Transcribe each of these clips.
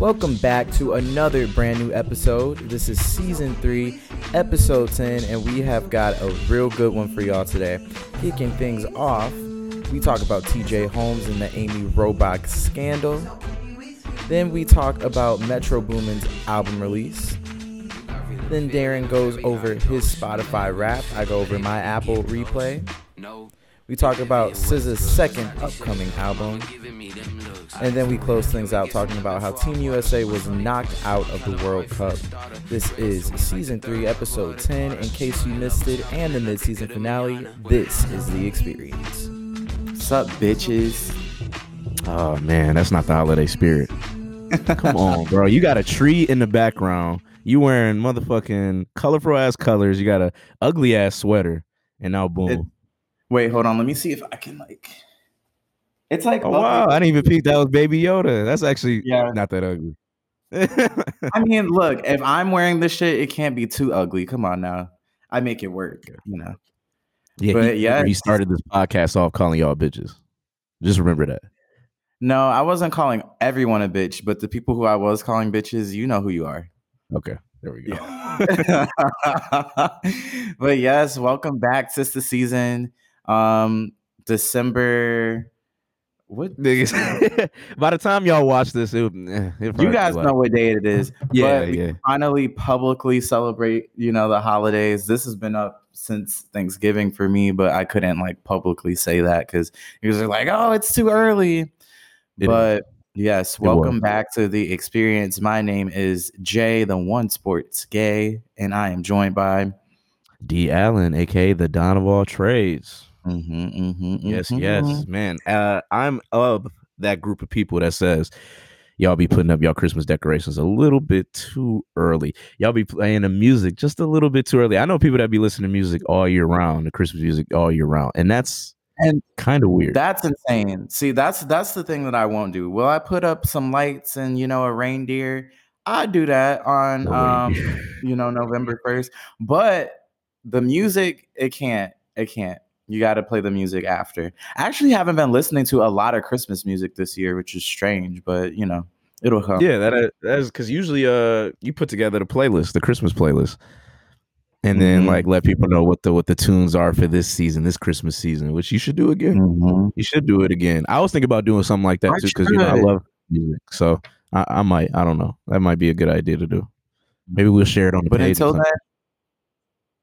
Welcome back to another brand new episode. This is season three, episode 10, and we have got a real good one for y'all today. Kicking things off, we talk about TJ Holmes and the Amy Robach scandal. Then we talk about Metro Boomin's album release. Then Darren goes over his Spotify rap. I go over my Apple replay. We talk about SZA's second upcoming album. And then we close things out talking about how Team USA was knocked out of the World Cup. This is season 3, episode 10. In case you missed it, and the mid season finale, this is the experience. What's up, bitches? Oh man, that's not the holiday spirit. Come on, bro. You got a tree in the background. You wearing motherfucking colorful ass colors. You got a ugly ass sweater, and now boom. It- Wait, hold on. Let me see if I can like. It's like oh wow, I didn't even peek that was Baby Yoda. That's actually Yeah. not that ugly. I mean, look, if I'm wearing this shit, it can't be too ugly. Come on now. I make it work, you know. yeah, But he, yeah, he started this podcast off calling y'all bitches. Just remember that. No, I wasn't calling everyone a bitch, but the people who I was calling bitches, you know who you are. Okay, there we go. but yes, welcome back, sister season. Um, December. What Niggas, By the time y'all watch this, it, eh, it you guys know what day it is. Yeah, but we yeah. finally publicly celebrate, you know, the holidays. This has been up since Thanksgiving for me, but I couldn't like publicly say that because you guys are like, oh, it's too early. It but yes, welcome back to the experience. My name is Jay, the one sports gay, and I am joined by D. Allen, aka the Don of all trades. Mhm, mhm, Yes, mhm. yes, man. Uh, I'm of that group of people that says y'all be putting up y'all Christmas decorations a little bit too early. Y'all be playing the music just a little bit too early. I know people that be listening to music all year round, the Christmas music all year round, and that's And kind of weird. That's insane. See, that's that's the thing that I won't do. Will I put up some lights and you know a reindeer? I do that on um you know November first, but the music it can't it can't. You got to play the music after. I actually haven't been listening to a lot of Christmas music this year, which is strange, but you know it'll come. yeah, that that is because usually uh you put together the playlist, the Christmas playlist, and then Mhm. like let people know what the what the tunes are for this season, this Christmas season, which you should do again. Mhm. You should do it again. I was thinking about doing something like that I too because you know I love music. So I, I might. I don't know. That might be a good idea to do. Maybe we'll share it on the But page. or until.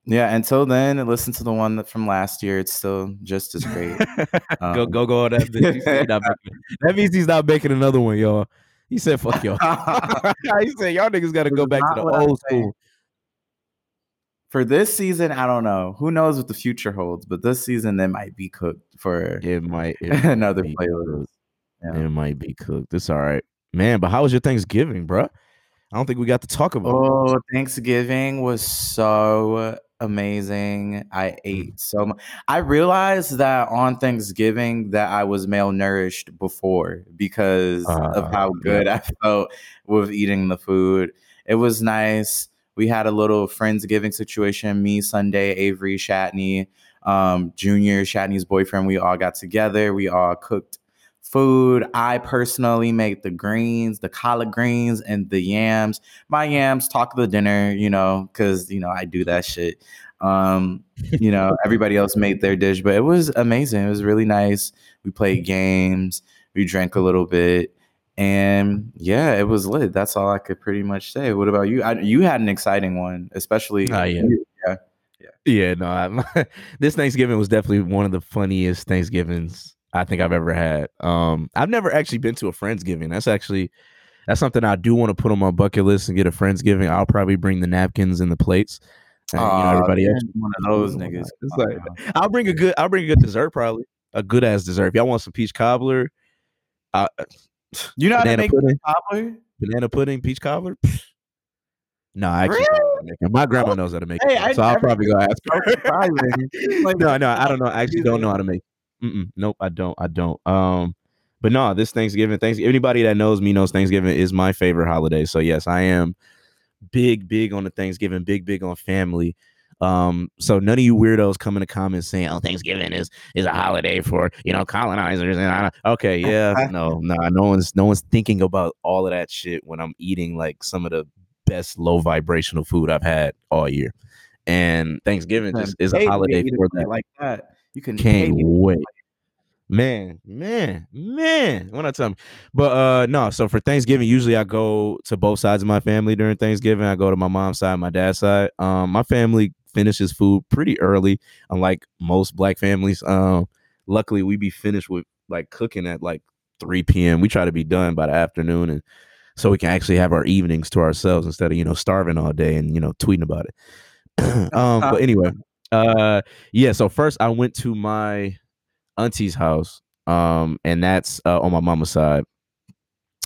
Yeah, until then, listen to the one that from last year. It's still just as great. go Um, go go on that. bitch. He said he not making- that means he's not making another one, y'all. He said, "Fuck y'all." he said, "Y'all niggas got to go That's back to the old school." for this season, I don't know. Who knows what the future holds? But this season, they might be cooked for It might it another be playlist. Yeah. It might be cooked. It's all right, man. But how was your Thanksgiving, bro? I don't think we got to talk about. it. Oh, Thanksgiving was so amazing. I ate so much. I realized that on Thanksgiving that I was malnourished before because of Ah, how good I felt with eating the food. It was nice. We had a little friendsgiving situation. Me, Sunday, Avery, Shatney, um, Junior, Shatney's boyfriend. We all got together. We all cooked food. I personally make the greens, the collard greens, and the yams. My yams, talk of the dinner, you know, because you know I do that shit. Um, you know, everybody else made their dish, but it was amazing. It was really nice. We played games, we drank a little bit, and yeah, it was lit. That's all I could pretty much say. What about you? I, you had an exciting one, especially. Ah, yeah. yeah. Yeah, no. I, this Thanksgiving was definitely one of the funniest Thanksgivings I think I've ever had. Um, I've never actually been to a friendsgiving. That's actually that's something I do want to put on my bucket list and get a friendsgiving. I'll probably bring the napkins and the plates. And, you know, everybody man, else. one of those niggas. It's like now. I'll bring a good. I'll bring a good dessert probably. A good ass dessert. If y'all want some peach cobbler, uh, you know how to make pudding, cobbler? banana pudding, peach cobbler. No, I actually don't know how to make it. my grandma knows how to make Hey, it, I so I'll probably go ask her. Like, no, no, I don't know. I actually don't know how to make. Mm-mm, nope, I don't. I don't. Um, but no, this Thanksgiving, thanks. Anybody that knows me knows Thanksgiving is my favorite holiday. So yes, I am big, big on the Thanksgiving, big, big on family. Um, so none of you weirdos come in the comments saying, "Oh, Thanksgiving is is a holiday for you know colonizers." And I, okay, yeah, no, no, no one's no one's thinking about all of that shit when I'm eating like some of the best low vibrational food I've had all year. And Thanksgiving just is a holiday for that. like that. You can can't wait. Man, man, man. When I tell me, but uh no. So for Thanksgiving, usually I go to both sides of my family during Thanksgiving. I go to my mom's side, my dad's side. Um, my family finishes food pretty early, unlike most black families. Um, luckily we be finished with like cooking at like 3 p.m. We try to be done by the afternoon, and so we can actually have our evenings to ourselves instead of you know starving all day and you know tweeting about it. um, but anyway, uh, yeah. So first I went to my auntie's house um and that's uh, on my mama's side.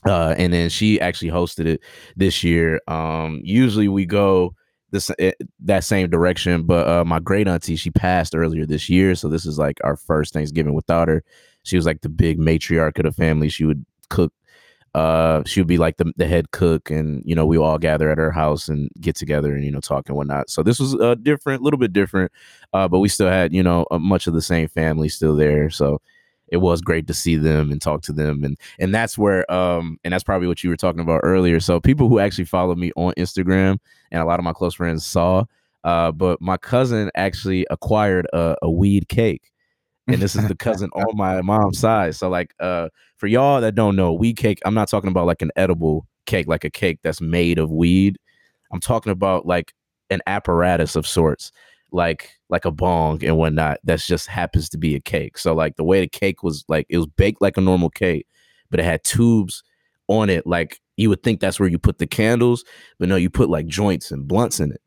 Uh and then she actually hosted it this year. Um usually we go this eh, that same direction but uh my great auntie she passed earlier this year so this is like our first thanksgiving without her. She was like the big matriarch of the family. She would cook uh she would be like the, the head cook and you know we all gather at her house and get together and you know talk and whatnot. So this was uh different a little bit different uh but we still had you know much of the same family still there. So it was great to see them and talk to them and and that's where um and that's probably what you were talking about earlier. So people who actually follow me on instagram and a lot of my close friends saw uh but my cousin actually acquired a, a weed cake and this is the cousin on my mom's side. So like uh for y'all that don't know weed cake i'm not talking about like an edible cake like a cake that's made of weed. I'm talking about like an apparatus of sorts like like a bong and whatnot that's just happens to be a cake. So like the way the cake was like it was baked like a normal cake but it had tubes on it like you would think that's where you put the candles but no you put like joints and blunts in it.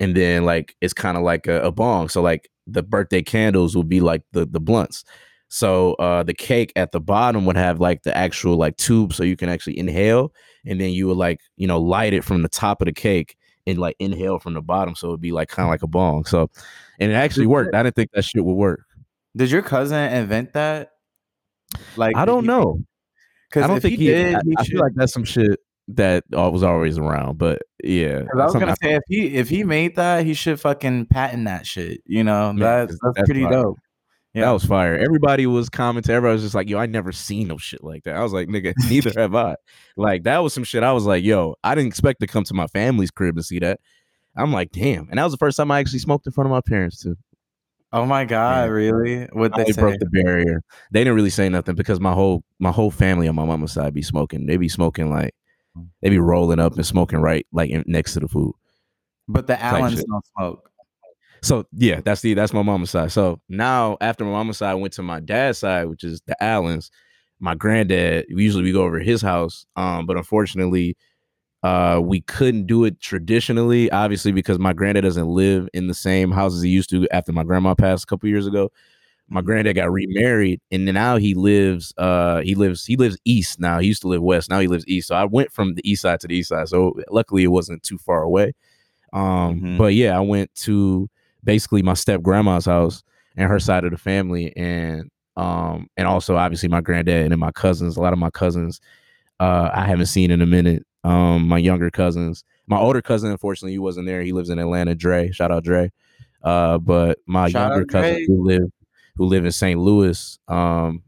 And then like it's kind of like a, a bong. So like the birthday candles would be like the the blunts so uh the cake at the bottom would have like the actual like tube so you can actually inhale and then you would like you know light it from the top of the cake and like inhale from the bottom so it'd be like kind of like a bong so and it actually worked i didn't think that shit would work Did your cousin invent that? Like i don't know Because i don't think he, did, I, he I should. feel like that's some shit that was always around but yeah, I was gonna say if he if he made that, he should fucking patent that shit. You know, Man, that's that's, that's pretty fire. dope. Yeah. That was fire. Everybody was commenting. Everybody was just like, "Yo, I never seen no shit like that." I was like, "Nigga, neither have I." Like that was some shit. I was like, "Yo, I didn't expect to come to my family's crib to see that." I'm like, "Damn!" And that was the first time I actually smoked in front of my parents too. Oh my god, Yeah. really? What They broke the barrier. They didn't really say nothing because my whole my whole family on my mama's side be smoking. They be smoking like they be rolling up and smoking right like in, next to the food. But the Allens don't smoke. So yeah, that's the that's my mama's side. So now after my mama's side, I went to my dad's side, which is the Allens. My granddad, usually we go over his house. Um, but unfortunately, uh, we couldn't do it traditionally, obviously, because my granddad doesn't live in the same house as he used to after my grandma passed a couple years ago. My granddad got remarried, and then now he lives. Uh, he lives. He lives east now. He used to live west. Now he lives east. So I went from the east side to the east side. So luckily, it wasn't too far away. Um, Mhm. but yeah, I went to basically my step grandma's house and her side of the family, and um, and also obviously my granddad and then my cousins. A lot of my cousins, uh, I haven't seen in a minute. Um, my younger cousins, my older cousin, unfortunately, he wasn't there. He lives in Atlanta. Dre, shout out Dre. Uh, but my Shout younger cousins who live who live in St. Louis. Um,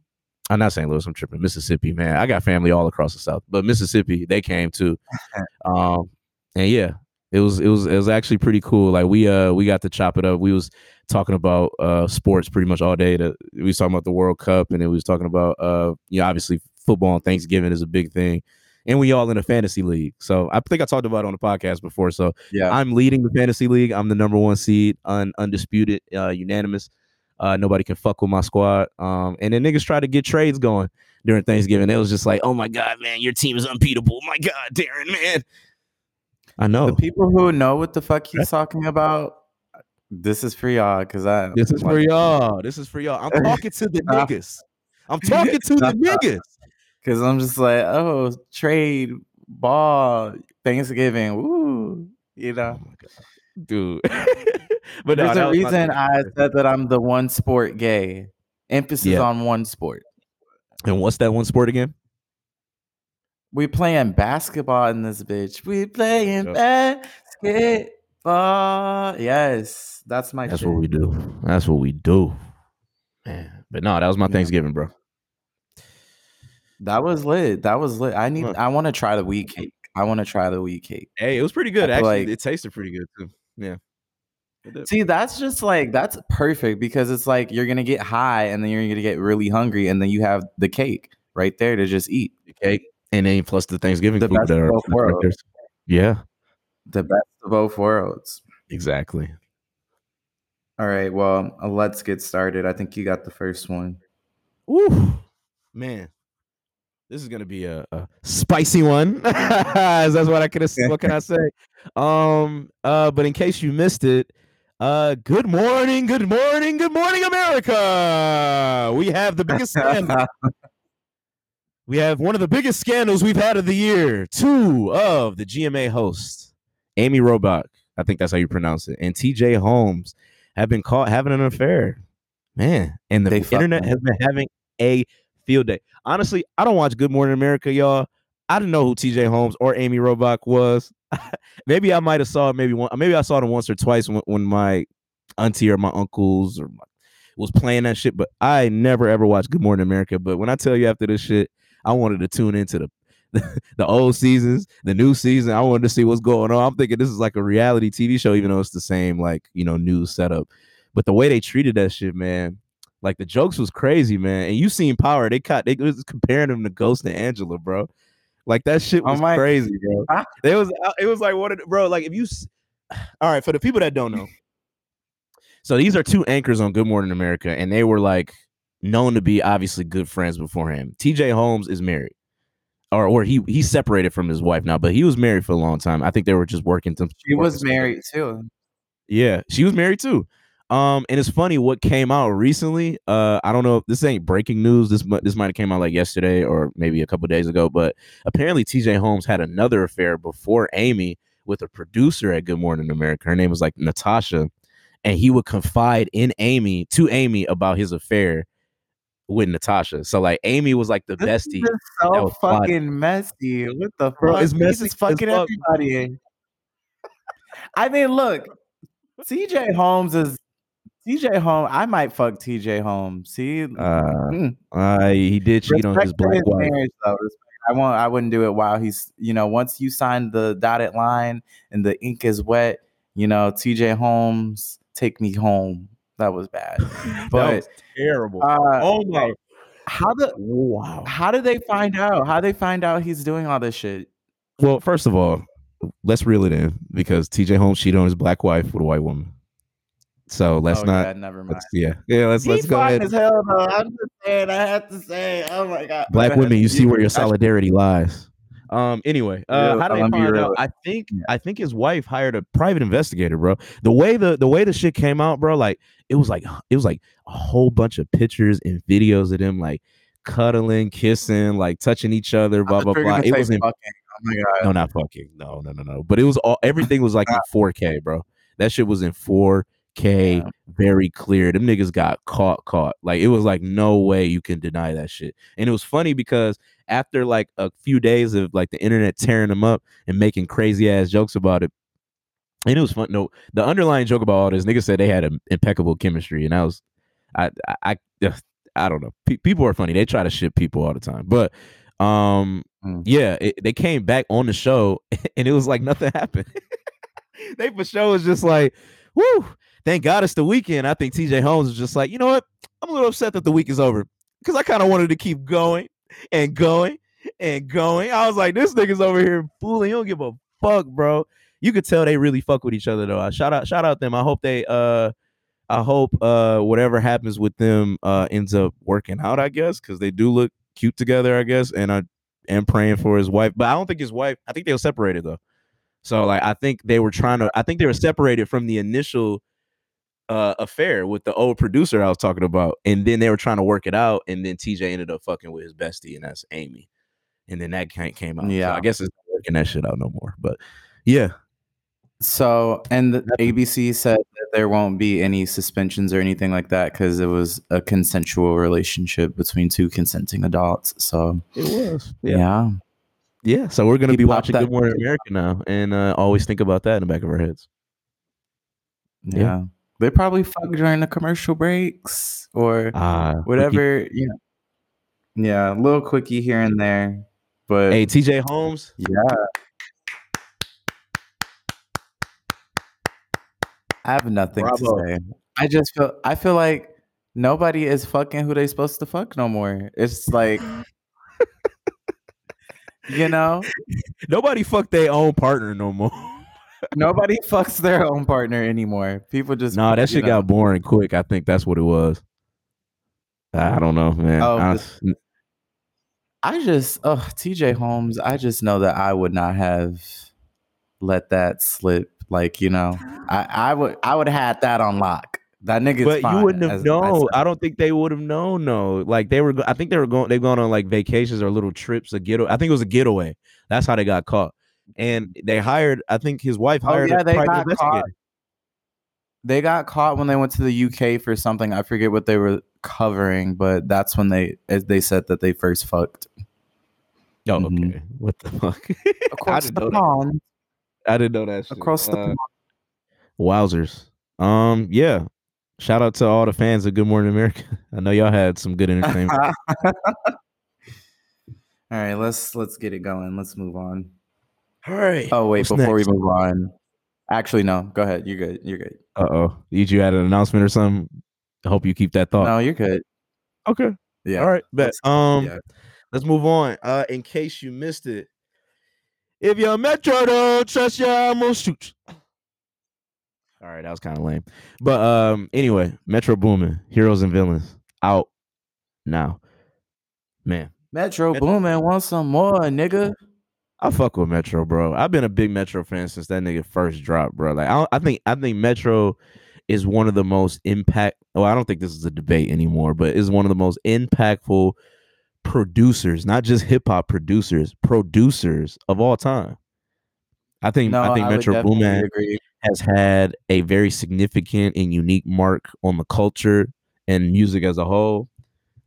I'm not St. Louis. I'm tripping. Mississippi, man. I got family all across the South, but Mississippi, they came too. um, and yeah, it was it was it was actually pretty cool. Like we uh we got to chop it up. We was talking about uh sports pretty much all day. To, we was talking about the World Cup, and then we was talking about uh you know obviously football and Thanksgiving is a big thing. And we all in a fantasy league. So I think I talked about it on the podcast before. So Yeah. I'm leading the fantasy league. I'm the number one seed, un- undisputed, uh, unanimous. Uh, nobody can fuck with my squad. Um, and then niggas try to get trades going during Thanksgiving. It was just like, oh my god, man, your team is unbeatable. My god, Darren, man. I know. The people who know what the fuck he's talking about, this is for y'all. Because I This is for y'all. This is for y'all. I'm talking to the niggas. I'm talking to the niggas. Because I'm just like, oh, trade ball Thanksgiving. Woo, you know. Oh dude. but There's that a reason I said that I'm the one sport gay. Emphasis Yeah. on one sport. And what's that one sport again? We playing basketball in this bitch. We playing Yep. basketball. Uh, yes, that's my. That's shit. what we do. That's what we do. Man. But no, that was my Yeah. Thanksgiving, bro. That was lit. That was lit. I need. Look. I want to try the wheat cake. I want to try the wheat cake. Hey, it was pretty good. I Actually, like- it tasted pretty good too. Yeah. It did. See, that's just like that's perfect because it's like you're gonna get high and then you're gonna get really hungry and then you have the cake right there to just eat. The cake. And then plus the Thanksgiving The food best that of are both worlds. Yeah, The best of both worlds. exactly. All right, well, uh, let's get started. I think you got the first one. Woo, man, this is gonna be a, a spicy one. That's what I could. What can I say? Um. Uh. But in case you missed it, uh. Good morning. Good morning. Good morning, America. We have the biggest scandal. we have one of the biggest scandals we've had of the year. Two of the GMA hosts, Amy Robach, I think that's how you pronounce it, and TJ Holmes have been caught having an affair. Man, and the They internet has been having a field day. Honestly, I don't watch Good Morning America, y'all. I didn't know who TJ Holmes or Amy Robach was. maybe I might have saw it maybe one maybe I saw them once or twice when, when my auntie or my uncles or my, was playing that shit, but I never ever watched Good Morning America. But when I tell you after this shit, I wanted to tune into the the old seasons, the new season. I wanted to see what's going on. I'm thinking this is like a reality TV show, even though it's the same like you know news setup. But the way they treated that shit, man, like the jokes was crazy, man. And you seen Power? They caught they was comparing him to Ghost and Angela, bro. Like that shit Oh was my- crazy, bro. Ah. It was uh, it was like what, it- bro? Like if you, all right, for the people that don't know, so these are two anchors on Good Morning America, and they were like known to be obviously good friends beforehand. T.J. Holmes is married, or or he he's separated from his wife now, but he was married for a long time. I think they were just working. To, She was married too. yeah, she was married too. Um, and it's funny what came out recently. Uh, I don't know if this ain't breaking news. This this might have came out like yesterday or maybe a couple days ago. But apparently, T.J. Holmes had another affair before Amy with a producer at Good Morning America. Her name was like Natasha, and he would confide in Amy to Amy about his affair with Natasha. So like, Amy was like the This bestie. is so fucking messy. What the Bro, fuck? it's He's messy as fucking fuck. everybody. I mean, look, TJ Holmes is TJ Holmes. I might fuck TJ Holmes. See, Uh, Mm. uh, he did cheat on his black his wife. marriage, though. I won't. I wouldn't do it while he's. You know, once you sign the dotted line and the ink is wet, you know, TJ Holmes, take me home. That was bad. That But was terrible. uh, oh my! how the Wow. how did they find out? How they find out he's doing all this shit? Well, first of all, let's reel it in because TJ Holmes cheated on his black wife with a white woman. So let's oh, not. Yeah, never mind. Let's, yeah, yeah. Let's let's He's go ahead. as hell though. I'm just saying. I have to say. Oh my god. Black Go women, you see where your solidarity lies. Um. Anyway, uh, Yeah, how did I'm they be find out? I think I think his wife hired a private investigator, bro. The way the the way the shit came out, bro, like it was like it was like a whole bunch of pictures and videos of them like cuddling, kissing, like touching each other, I blah blah blah. It say was in fucking. Oh my god. No, not fucking. No, no, no, no. But it was all everything was like in 4K, bro. That shit was in 4K, Yeah. very clear. Them niggas got caught, caught. Like it was like no way you can deny that shit. And it was funny because after like a few days of like the internet tearing them up and making crazy ass jokes about it. And it was fun. No, the underlying joke about all this, niggas said they had an impeccable chemistry, and I was, I, I, I, I don't know. Pe- people are funny. They try to ship people all the time, but, um, Mm. yeah, it, they came back on the show, and it was like nothing happened. they for sure was just like, whoo, thank God it's the weekend. I think TJ Holmes is just like, you know what? I'm a little upset that the week is over because I kind of wanted to keep going and going and going. I was like, this nigga's over here fooling. He don't give a fuck, bro. You could tell they really fuck with each other though. I shout out, shout out them. I hope they uh I hope uh whatever happens with them uh ends up working out, I guess, because they do look cute together, I guess. And I am praying for his wife. But I don't think his wife, I think they were separated though. So like I think they were trying to I think they were separated from the initial uh affair with the old producer I was talking about. And then they were trying to work it out. And then TJ ended up fucking with his bestie, and that's Amy. And then that came came out. So Yeah. I guess it's not working that shit out no more. But yeah. So, and the ABC said that there won't be any suspensions or anything like that because it was a consensual relationship between two consenting adults. So, It was. yeah. Yeah, so we're gonna He be watching Good Morning America now, and uh, always think about that in the back of our heads. Yeah. Yeah. They probably fuck during the commercial breaks or Ah, whatever. You know. Yeah, a little quickie here and there. But Hey, TJ Holmes. yeah. I have nothing Bravo. to say. I just feel I feel like nobody is fucking who they supposed to fuck no more. It's like you know, Nobody fuck their own partner no more. nobody fucks their own partner anymore. People just nah, that shit know. got boring quick. I think that's what it was. I don't know, man. Oh, I- this- I just, oh, TJ Holmes, I just know that I would not have let that slip. Like, you know, I, I would, I would have had that on lock. That nigga's but fine, you wouldn't have as I known. said. I, don't think they would have known. No, like they were. go- I think they were going. They gone on like vacations or little trips. A get. I think it was a getaway. That's how they got caught. And they hired. I think his wife hired. Oh, hired yeah, a they private got investigator. caught. They got caught when they went to the UK for something. I forget what they were covering, but that's when they, as they said that they first fucked. Oh, okay. What the fuck? Across didn't the pond. I didn't know that. Shit. Across the Uh, pond. Wowzers. Um, yeah. Shout out to all the fans of Good Morning America. I know y'all had some good entertainment. All right, let's let's get it going. Let's move on. All right. Oh wait, What's before next? we move on, actually no, go ahead. You're good. You're good. Uh oh. Did you had an announcement or something? I hope you keep that thought. No, you're good. Okay. Yeah. All right. Bet. let's- Um. yeah. Let's move on. Uh, in case you missed it, if your metro don't trust you, I'm gonna shoot. All right, that was kind of lame. But um, anyway, Metro Boomin, Heroes and Villains out now. Man, Metro Met- Boomin wants some more, nigga. I fuck with Metro, bro. I've been a big Metro fan since that nigga first dropped, bro. Like, I, I think I think Metro is one of the most impact. Well, I don't think this is a debate anymore, but is one of the most impactful producers, not just hip hop producers, producers of all time. I think No, I think would Metro Boomin has had a very significant and unique mark on the culture and music as a whole.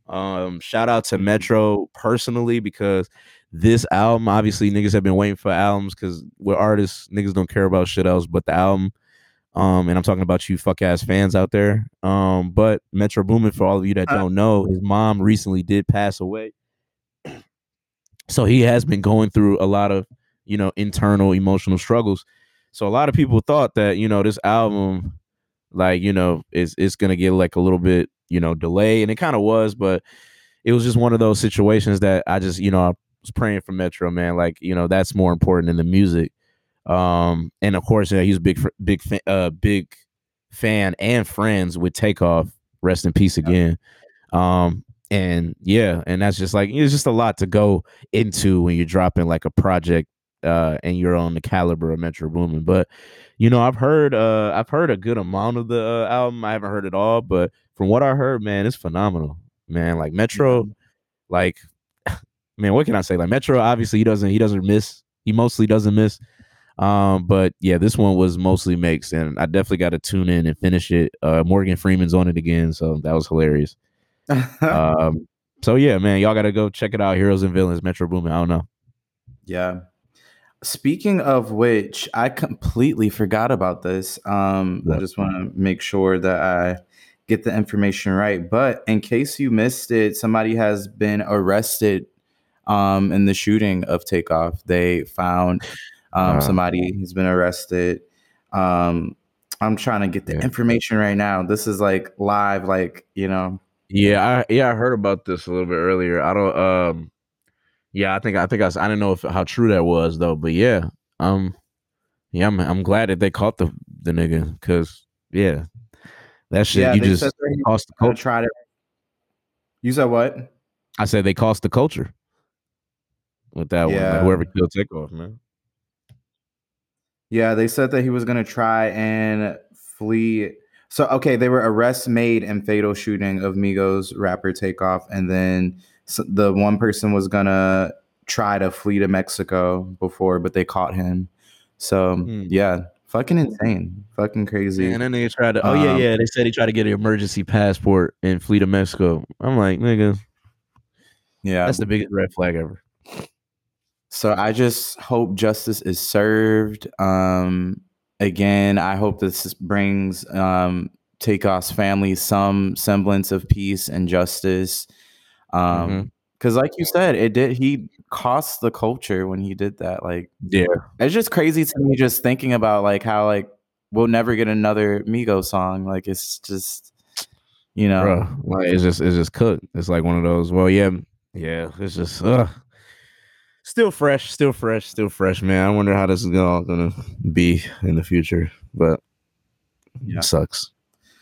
Um, shout out to Metro personally because this album, obviously, niggas have been waiting for albums because we're artists, niggas don't care about shit else but the album. Um, and I'm talking about you fuck ass fans out there. Um, but Metro Boomin, for all of you that Uh. don't know, his mom recently did pass away. So he has been going through a lot of, you know, internal emotional struggles. So a lot of people thought that, you know, this album, like, you know, is is gonna get like a little bit, you know, delay. And it kind of was, but it was just one of those situations that I just, you know, I was praying for Metro, man. Like, you know, that's more important than the music. Um, and of course, yeah, he's a big, big, fa- uh, big fan and friends with Takeoff. Rest in peace again. Um, and yeah, and that's just like it's just a lot to go into when you're dropping like a project uh and you're on the caliber of Metro Boomin. But you know, I've heard uh I've heard a good amount of the uh, album. I haven't heard it all, but from what I heard, man, it's phenomenal. Man, like Metro, like man, what can I say? Like Metro, obviously he doesn't he doesn't miss. He mostly doesn't miss. Um, but yeah, this one was mostly makes, and I definitely got to tune in and finish it. Uh, Morgan Freeman's on it again, so that was hilarious. um, so yeah, man, y'all got to go check it out. Heroes and Villains, Metro Boomin. I don't know. yeah. Speaking of which, I completely forgot about this. Um, I just want to make sure that I get the information right. But in case you missed it, somebody has been arrested um, in the shooting of Takeoff. They found um, Wow. somebody has been arrested. Um, I'm trying to get the Yeah. information right now. This is like live, like you know. Yeah, I yeah I heard about this a little bit earlier. I don't. Um, yeah, I think I think I. I didn't know if how true that was though, but yeah, um, yeah, I'm I'm glad that they caught the the nigga because yeah, that shit yeah, you just cost the culture. try to. You said what? I said they cost the culture with that one. Like whoever killed Takeoff, man. Yeah, they said that he was gonna try and flee. So okay, they were arrests made in fatal shooting of Migos rapper Takeoff, and then the one person was gonna try to flee to Mexico before, but they caught him. So Hmm. yeah, fucking insane, fucking crazy. And then they tried to. Oh yeah, Um, yeah. They said he tried to get an emergency passport and flee to Mexico. I'm like, nigga, yeah, that's the biggest red flag ever. So I just hope justice is served. Um, again, I hope this brings um, Takeoff's family some semblance of peace and justice. Um, Mhm. because like you said, it did. He cost the culture when he did that. Like, Yeah. it's just crazy to me just thinking about like how like we'll never get another Migos song. Like, it's just you know. Bro, like, it's just it's just cooked. It's like one of those. Well, yeah, yeah. It's just uh, still fresh, still fresh, still fresh, man. I wonder how this is all gonna be in the future, but Yeah. it sucks.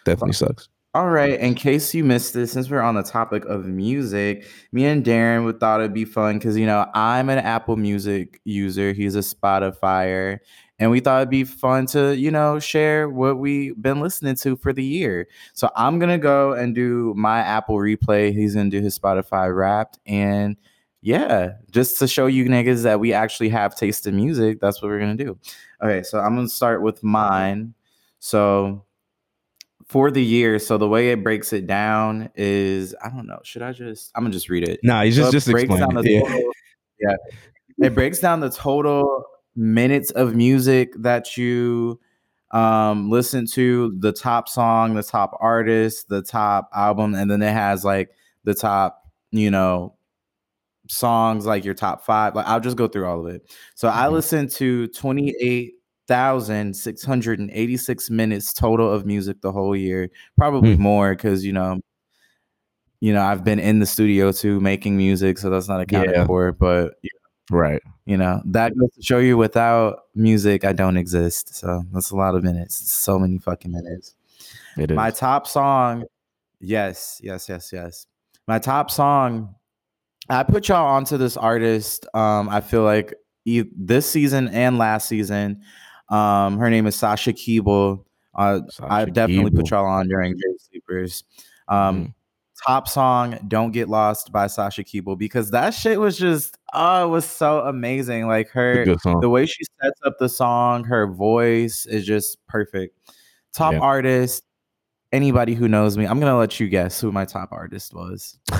Definitely sucks. All right. In case you missed this, since we're on the topic of music, me and Darren would thought it'd be fun because you know I'm an Apple Music user. He's a Spotifyer, and we thought it'd be fun to you know share what we've been listening to for the year. So I'm gonna go and do my Apple replay. He's gonna do his Spotify Wrapped, and yeah, just to show you niggas that we actually have taste in music. That's what we're gonna do. Okay, so I'm gonna start with mine. So for the year, so the way it breaks it down is I don't know. Should I just? I'm gonna just read it. Nah, you just it just breaks explain down it. the Yeah. total- yeah, it breaks down the total minutes of music that you um listen to, the top song, the top artist, the top album, and then it has like the top, you know, songs like your top five. Like I'll just go through all of it. So I Mhm. listened to 28,686 minutes total of music the whole year. Probably Hmm. more because you know, you know, I've been in the studio too making music, so that's not accounted Yeah. for. But Right. you know, that goes to show you without music, I don't exist. So that's a lot of minutes. So many fucking minutes. It is. My top song, yes, yes, yes, yes. My top song, I put y'all onto this artist. Um, I feel like e- this season and last season. Um, her name is Sasha Keable. Uh, I definitely put y'all on during Day Sleepers. Um, Mhm. top song, "Don't Get Lost" by Sasha Keable because that shit was just oh, it was so amazing. Like her, a good song. the way she sets up the song, her voice is just perfect. Top Yeah. artist, anybody who knows me, I'm gonna let you guess who my top artist was.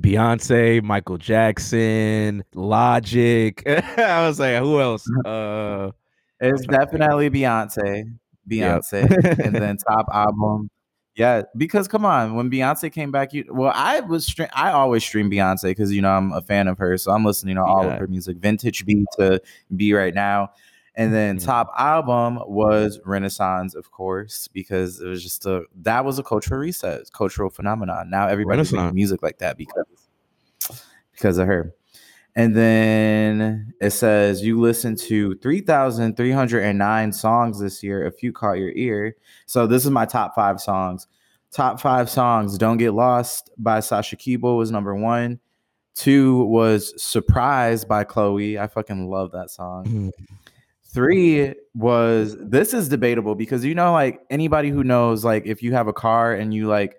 Beyonce, Michael Jackson, Logic. I was like, who else? Uh, It's trying to think. definitely Beyonce. Beyonce, and then top album. Yeah, because come on, when Beyonce came back, you well, I was stre- I always stream Beyonce because you know I'm a fan of her, so I'm listening to all Yeah. of her music, vintage B to B right now. And then Mhm. top album was Renaissance, of course, because it was just a that was a cultural reset, cultural phenomenon. Now everybody's making music like that because because of her. And then it says you listened to 3,309 songs this year. If you caught your ear. So this is my top five songs. Top five songs. Don't Get Lost by Sasha Keable was number one. Two was Surprise by Chloe. I fucking love that song. Mm. Three was this is debatable because you know, like anybody who knows, like if you have a car and you like,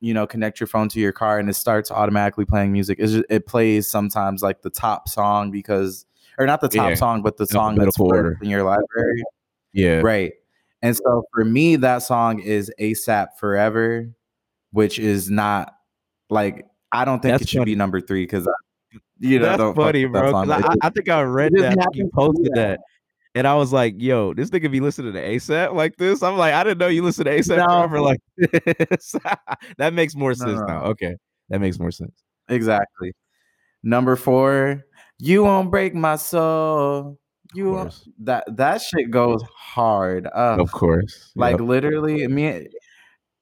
you know, connect your phone to your car and it starts automatically playing music, just, it plays sometimes like the top song because, or not the top Yeah, song, but the song that's order. in your library, yeah. right? And so for me, that song is ASAP Forever, which is not like I don't think That's it should funny. be number three because you know That's funny, that bro. song, 'cause but it I, I think I read that you posted that. And I was like, yo, this nigga be listening to ASAP like this. I'm like, I didn't know you listen to ASAP No. forever like this. that makes more sense no, now. Okay. That makes more sense. Exactly. Number four, you won't break my soul. You won't, that that shit goes hard. Of course. Like Yep. literally, me.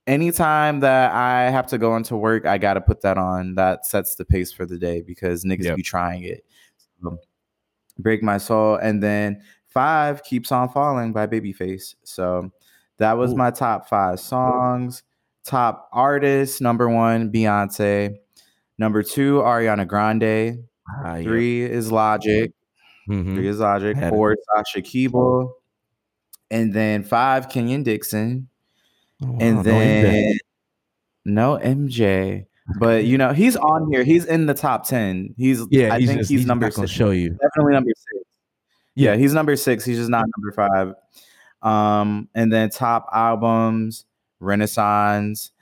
Anytime that I have to go into work, I gotta put that on. That sets the pace for the day because niggas Yep. be trying it. So, break my soul, and then five keeps on falling by Babyface. So that was Ooh. my top five songs. Top artist number one, Beyonce. Number two, Ariana Grande. Yep. Three is Logic. Mhm. Three is Logic. Had it. Four, Sasha Keable. And then five, Kenyon Dixon. Oh, wow, And no then impact. no MJ. But you know, he's on here. He's in the top 10. He's yeah, I he's think just, he's, he's number six. show you. Definitely number six. Yeah, he's number six. He's just not number five. Um, and then top albums, Renaissance.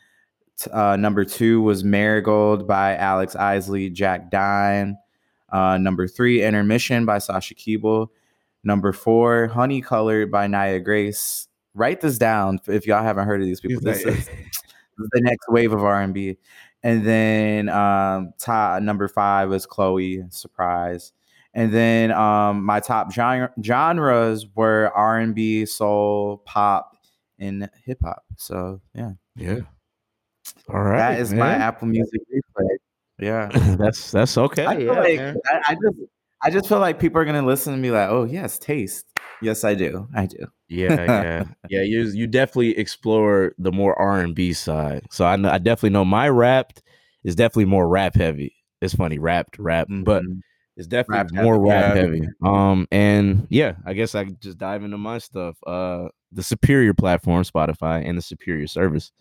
Uh, number two was Marigold by Alex Isley, Jack Dine. Uh, number three, Intermission by Sasha Keable. Number four, Honey Colored by Nia Grace. Write this down if y'all haven't heard of these people. This is, the next wave of R and B. And then um, top number five was Chloe Surprise. And then um, my top genre, genres were R and B, soul, pop, and hip hop. So yeah, Yeah. All right. that is my. Apple Music replay. Yeah, that's that's okay. I yeah, like. I, I just I just feel like people are gonna listen and be like, oh yes, taste. Yes, I do. I do. yeah, yeah, yeah. You you definitely explore the more R and B side. So I know I definitely know my rap is definitely more rap heavy. It's funny, rapped, rap, but Mhm. It's definitely Rap more rap heavy. Um, and yeah, I guess I just dive into my stuff. Uh, the superior platform, Spotify, and the superior service,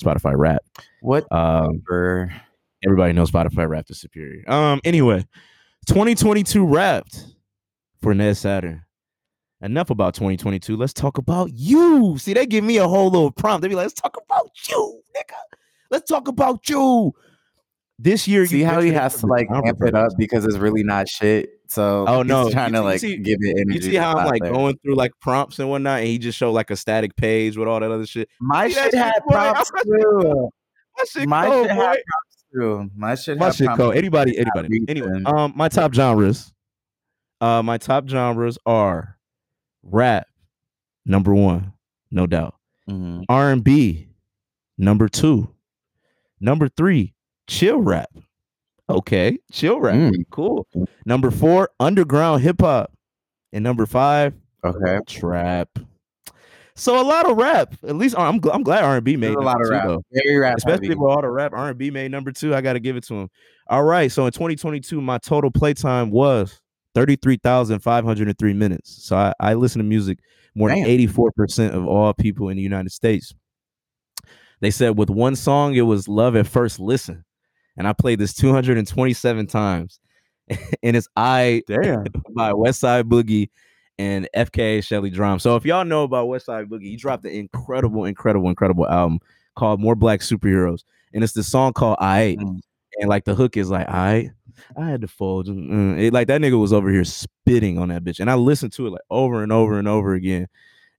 Spotify Rap. what Um, for everybody knows Spotify Rap is superior. Um, anyway, 2022 Wrapped for Ned Saturn. Enough about 2022. Let's talk about you. See, they give me a whole little prompt. They be like, "Let's talk about you, nigga. Let's talk about you." This year, see how he has to like amp it up because it's really not shit. So Oh, he's no. trying You to like see- give it energy. You see how I'm like there. going through like prompts and whatnot, and he just showed like a static page with all that other shit. My shit shit, had boy? prompts too. That shit My cold, shit had prompts too. My shit my had shit cold. Anybody, anybody. Anyway, um, my top genres. Uh, my top genres are rap, number one, no doubt. Mhm. R and B, number two. Number three, chill rap. Okay, chill rap. Mm. Cool. Number four, underground hip hop, and number five, Okay. trap. So a lot of rap. At least I'm I'm glad R and B made a lot of two, rap. though. Very rap. especially heavy. with all the rap R and B made number two. I got to give it to him. All right, so in 2022, my total playtime was 33,503 minutes. So I, I listen to music more Damn. than 84 percent of all people in the United States. They said with one song, it was "Love at First Listen," and I played this 227 times, and it's "I" Damn. by Westside Boogie and FKA Shelly DRAM. So if y'all know about Westside Boogie, he dropped an incredible, incredible, incredible album called More Black Superheroes. And it's the song called I Mm. and like the hook is like I I had to fold. mm, It, like that nigga was over here spitting on that bitch. And I listened to it like over and over and over again.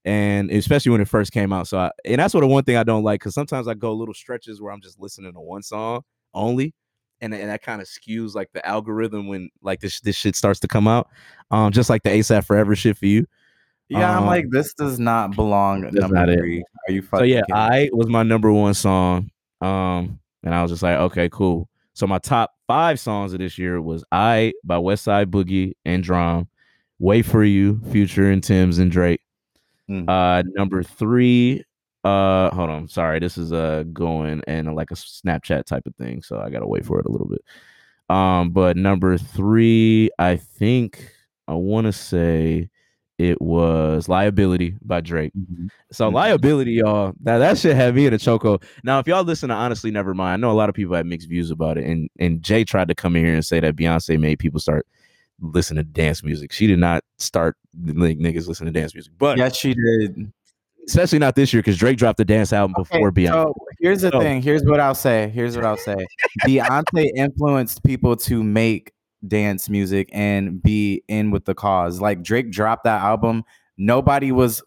And especially when it first came out. So I, and that's what the one thing I don't like because sometimes I go little stretches where I'm just listening to one song only and, and that kind of skews like the algorithm when like this this shit starts to come out. Um, just like the ASAP Forever shit for you. Yeah, I'm Um, like, this does not belong at number not it. three. Are you So yeah, kidding? I was my number one song. Um, and I was just like, okay, cool. So my top five songs of this year was I by Westside Boogie and DRAM, Wait for You, Future and Tems and Drake. Mm. Uh number three, uh hold on, sorry, this is uh going and like a Snapchat type of thing, so I gotta wait for it a little bit. Um, but number three, I think I want to say it was Liability by Drake. Mhm. So Mhm. liability, y'all. That that shit had me in a choco. Now, if y'all listen to honestly, never mind. I know a lot of people have mixed views about it, and and Jay tried to come in here and say that Beyonce made people start listening to dance music. She did not start like niggas listening to dance music, but Yes, she did. Especially not this year because Drake dropped the dance album before Okay, Beyonce. So here's the So- thing. Here's what I'll say. Here's what I'll say. Beyonce influenced people to make dance music and be in with the cause. Like Drake dropped that album. Nobody was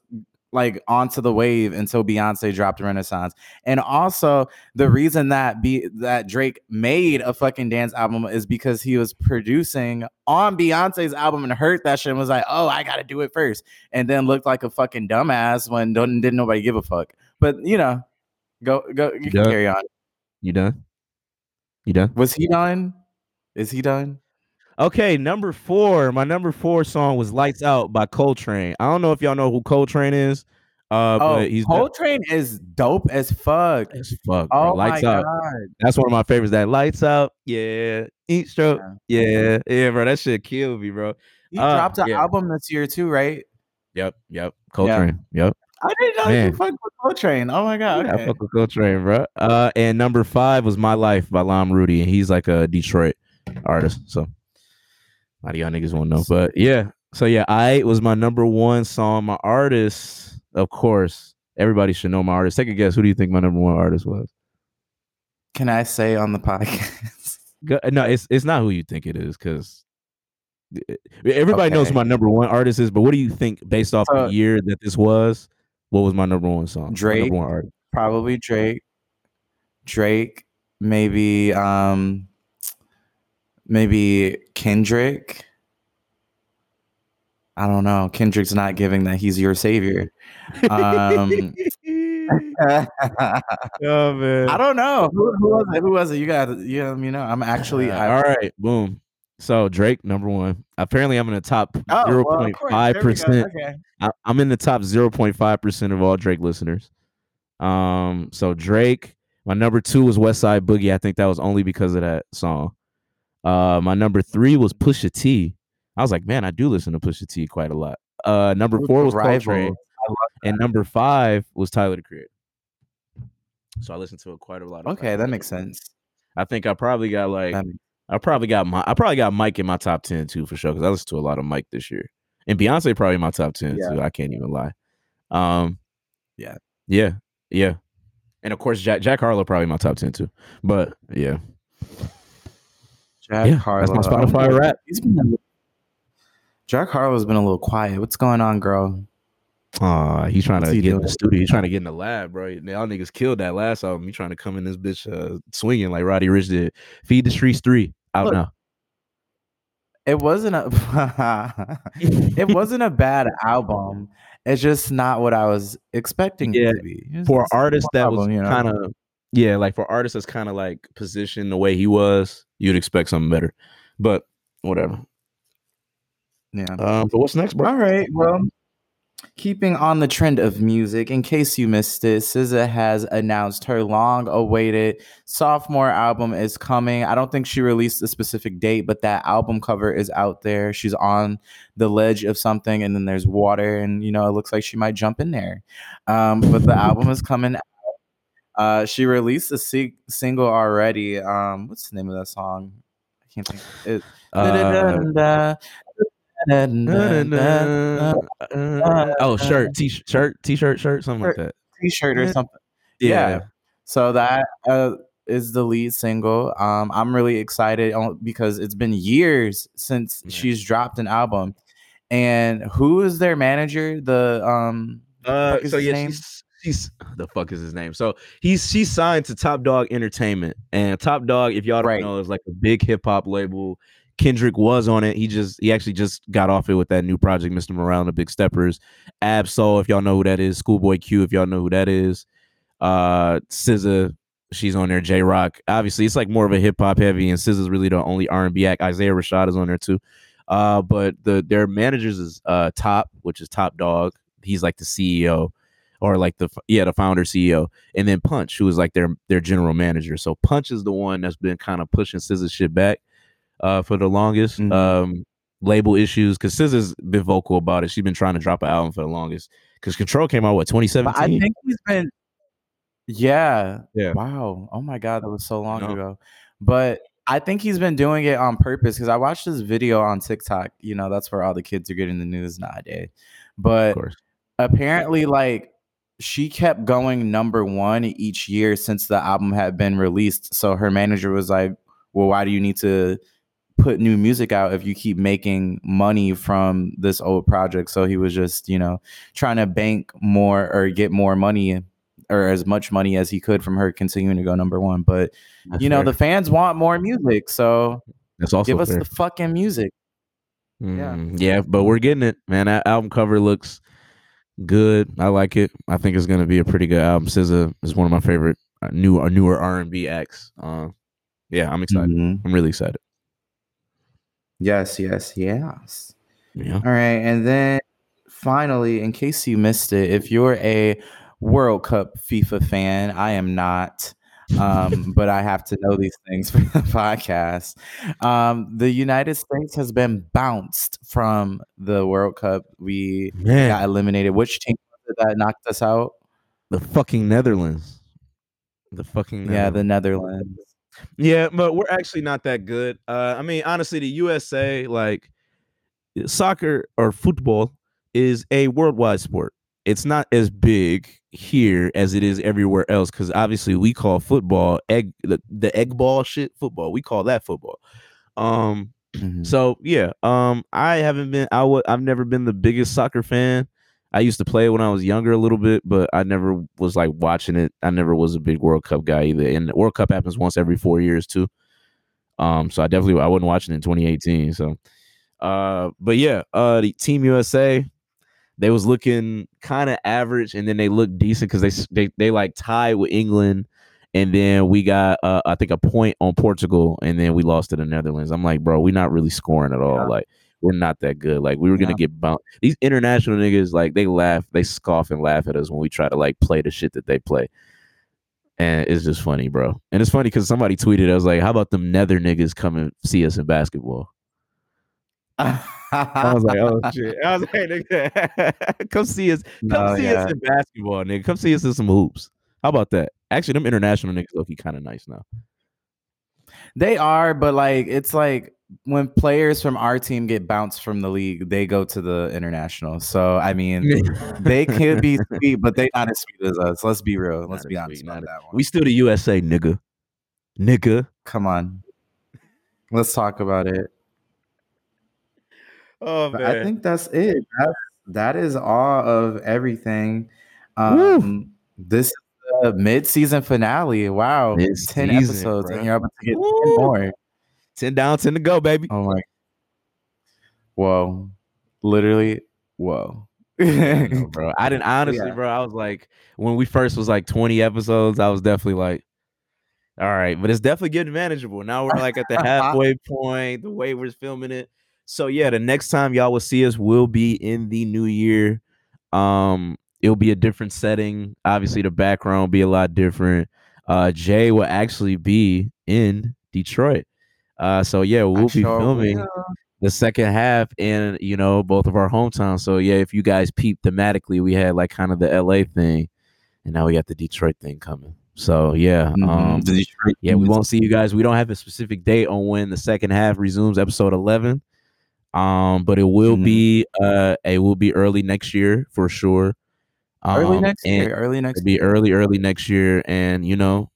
like onto the wave until Beyonce dropped Renaissance. And also the reason that be that Drake made a fucking dance album is because he was producing on Beyonce's album and heard that shit and was like, oh, I gotta do it first. And then looked like a fucking dumbass when don't, didn't nobody give a fuck. But you know, go go you can Yeah. carry on. You done? You done? Was he done? Is he done? Okay, number four. My number four song was "Lights Out" by Coltrane. I don't know if y'all know who Coltrane is. Uh, Oh, but he's Coltrane is dope as fuck. as fuck. bro. Oh Lights my Out. god. That's one of my favorites. That lights out, yeah. Eat stroke, yeah, yeah, bro. That shit killed me, bro. He Uh, dropped an yeah. album this year too, right? Yep, yep. Coltrane, yep. I didn't know Man. you fuck with Coltrane. Oh my god. Yeah, I Okay. fuck with Coltrane, bro. Uh, and number five was "My Life" by Lom Rudy, and he's like a Detroit artist. So a lot of y'all niggas won't know, but yeah. So yeah, I was my number one song. My artist, of course, everybody should know my artist. Take a guess. Who do you think my number one artist was? Can I say on the podcast? No, it's it's not who you think it is, because everybody knows Okay. who my number one artist is, but what do you think based off Uh, the year that this was? What was my number one song? Drake. one. Probably Drake. Drake, maybe um maybe Kendrick. I don't know. Kendrick's not giving that he's your savior. Um oh man. I don't know. Who, who was it? Who was it? You got you know, you know, I'm actually Uh, I, all right, boom. So Drake number one. Apparently, I'm in the top Oh, zero well, of point course. five There we go. percent. Okay. I- I'm in the top 0.5 percent of all Drake listeners. Um, so Drake, my number two was Westside Boogie. I think that was only because of that song. Uh, my number three was Pusha T. I was like, man, I do listen to Pusha T quite a lot. Uh, number four was Coltrane? And number five was Tyler the Creator. So I listened to it quite a lot. Of Okay, that makes sense. I think I probably got like That I probably got my I probably got Mike in my top ten too for sure because I listened to a lot of Mike this year, and Beyonce probably in my top ten Yeah. too. I can't even lie. Um, Yeah. yeah, yeah, and of course Jack Jack Harlow probably in my top ten too. But yeah, Jack yeah, Harlow. that's my Spotify rap. He's been a little- Jack Harlow's been a little quiet. What's going on, girl? Aw, he's trying What's to he get in the studio. He's trying to get in the lab, bro. Y'all niggas killed that last album. He trying to come in this bitch uh, swinging like Roddy Ricch did. Feed the Streets three out Look, now. It wasn't a it wasn't a bad album. It's just not what I was expecting Yeah, it to be. For an just a artist that was you know? kind of yeah, like for artists that's kind of like positioned the way he was, you'd expect something better. But whatever. yeah. Um, but what's next, bro? All right. Well, keeping on the trend of music, in case you missed it, SZA has announced her long-awaited sophomore album is coming. I don't think she released a specific date, but that album cover is out there. She's on the ledge of something, and then there's water, and you know it looks like she might jump in there. Um, but the album is coming. Uh, she released a si- single already. Um, what's the name of that song? I can't think. It, Uh, oh, shirt, t-shirt, t-shirt, shirt, something like that. t-shirt or something. Yeah. So that uh, is the lead single. Um, I'm really excited because it's been years since Yeah. she's dropped an album. And who is their manager? The um, Uh, so yeah, name? she's she's the fuck is his name? So he's she's signed to Top Dawg Entertainment, and Top Dawg, if y'all don't Right. know, is like a big hip hop label. Kendrick was on it. He just he actually just got off it with that new project, Mr. Morale and the Big Steppers. Ab-Soul, if y'all know who that is. Schoolboy Q, if y'all know who that is. Uh, SZA, she's on there. Jay Rock, obviously, it's like more of a hip hop heavy, and SZA's really the only R and B act. Isaiah Rashad is on there too. Uh, but the their managers is uh Top, which is Top Dawg. He's like the CEO or like the yeah the founder CEO, and then Punch, who is like their their general manager. So Punch is the one that's been kind of pushing SZA shit back uh for the longest. Mhm. Um, label issues because SZA's been vocal about it. She's been trying to drop an album for the longest because Control came out what but 2017. I think he's been. Yeah. Yeah. Wow. Oh my God, that was so long No. ago. But I think he's been doing it on purpose because I watched this video on TikTok. You know, that's where all the kids are getting the news nowadays. But apparently like she kept going number one each year since the album had been released so her manager was like well why do you need to put new music out if you keep making money from this old project so he was just you know trying to bank more or get more money or as much money as he could from her continuing to go number one but That's you know fair. the fans want more music so that's also give us fair. the fucking music yeah. Mm, yeah, but we're getting it, man. That album cover looks good. I like it. I think it's gonna be a pretty good album. SZA is one of my favorite uh, new uh, newer R and B acts. Uh, yeah, I'm excited. Mhm. I'm really excited. yes yes yes Yeah. All right, and then finally, in case you missed it, if you're a World Cup FIFA fan, I am not, um, but I have to know these things for the podcast. Um, the United States has been bounced from the World Cup. We Man, got eliminated. Which team that knocked us out? the fucking Netherlands. The fucking Yeah, the Netherlands. Netherlands. Yeah, but we're actually not that good. Uh, I mean, honestly, the USA, like soccer or football, is a worldwide sport. It's not as big here as it is everywhere else because obviously we call football egg the, the egg ball shit football. We call that football. Um, Mhm. So yeah, um, I haven't been. I w- I've never been the biggest soccer fan. I used to play when I was younger a little bit, but I never was like watching it. I never was a big World Cup guy either. And the World Cup happens once every four years too. Um, so I definitely I wasn't watching it in 2018. So, uh, but yeah, uh, the Team USA, they was looking kind of average, and then they looked decent because they they they like tied with England, and then we got uh, I think a point on Portugal, and then we lost to the Netherlands. I'm like, bro, we're not really scoring at all. Yeah. Like we're not that good. Like we were gonna Yeah. get bounced. These international niggas, like they laugh, they scoff and laugh at us when we try to like play the shit that they play. And it's just funny, bro. And it's funny because somebody tweeted, I was like, how about them nether niggas come and see us in basketball? I was like, oh shit. I was like, nigga, come see us. Come No, see yeah. us in basketball, nigga. Come see us in some hoops. How about that? Actually, them international niggas look kind of nice now. They are, but like it's like when players from our team get bounced from the league, they go to the international. So I mean, they could be sweet, but they not as sweet as us. Let's be real. Let's Not be honest sweet, about that one. We still the USA, nigga. Nigga. Come on, let's talk about it. Oh But I think that's it. That's, that is all of everything. Um, Woo. this is the mid-season finale. Wow, ten Mid-season, episodes, bruh. and you're about to get Woo. ten more. 10 down, 10 to go, baby. Oh my, whoa, literally, whoa. No, bro. I didn't honestly, Yeah. bro. I was like, when we first was like 20 episodes, I was definitely like, all right, but it's definitely getting manageable. Now we're like at the halfway point, the way we're filming it. So yeah, the next time y'all will see us will be in the new year. Um, it'll be a different setting. Obviously, the background will be a lot different. Uh, Jay will actually be in Detroit. Uh, so yeah, we'll be sure filming will. the second half in you know both of our hometowns. So yeah, if you guys peep thematically, we had like kind of the LA thing, and now we got the Detroit thing coming. So yeah, Mhm. um, The Detroit yeah, we won't see you guys. We don't have a specific date on when the second half resumes, episode eleven. Um, but it will Mhm. be uh, it will be early next year for sure. early Um, next year. Early next It'll be early, early next year, and you know,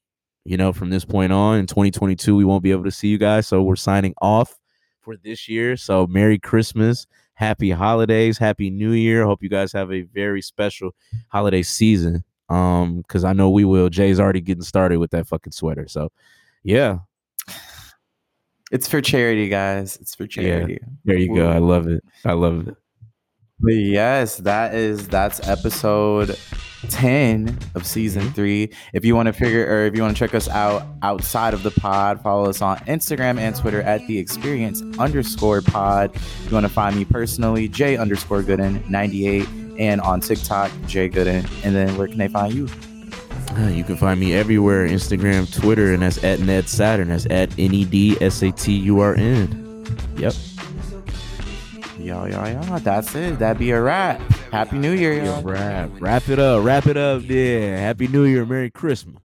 you know, from this point on in 2022, we won't be able to see you guys, so we're signing off for this year. So, Merry Christmas, Happy Holidays, Happy New Year. Hope you guys have a very special holiday season. Um, because I know we will. Jay's already getting started with that fucking sweater. So, yeah, It's for charity, guys. It's for charity. there you go. I love it. I love it. But yes, that is that's episode 10 of season Mhm. three. If you want to figure or if you want to check us out outside of the pod, follow us on Instagram and Twitter at the experience underscore pod. If you want to find me personally, J underscore Gooden 98 and on TikTok, J Gooden. And then where can they find you? Uh, You can find me everywhere Instagram, Twitter, and that's at Ned Saturn. That's at N E D S A T U R N. Yep. Yo, yo, yo. That's it. That'd be a wrap. Happy New Year, y'all. wrap. Wrap it up. Wrap it up. Yeah. Happy New Year. Merry Christmas.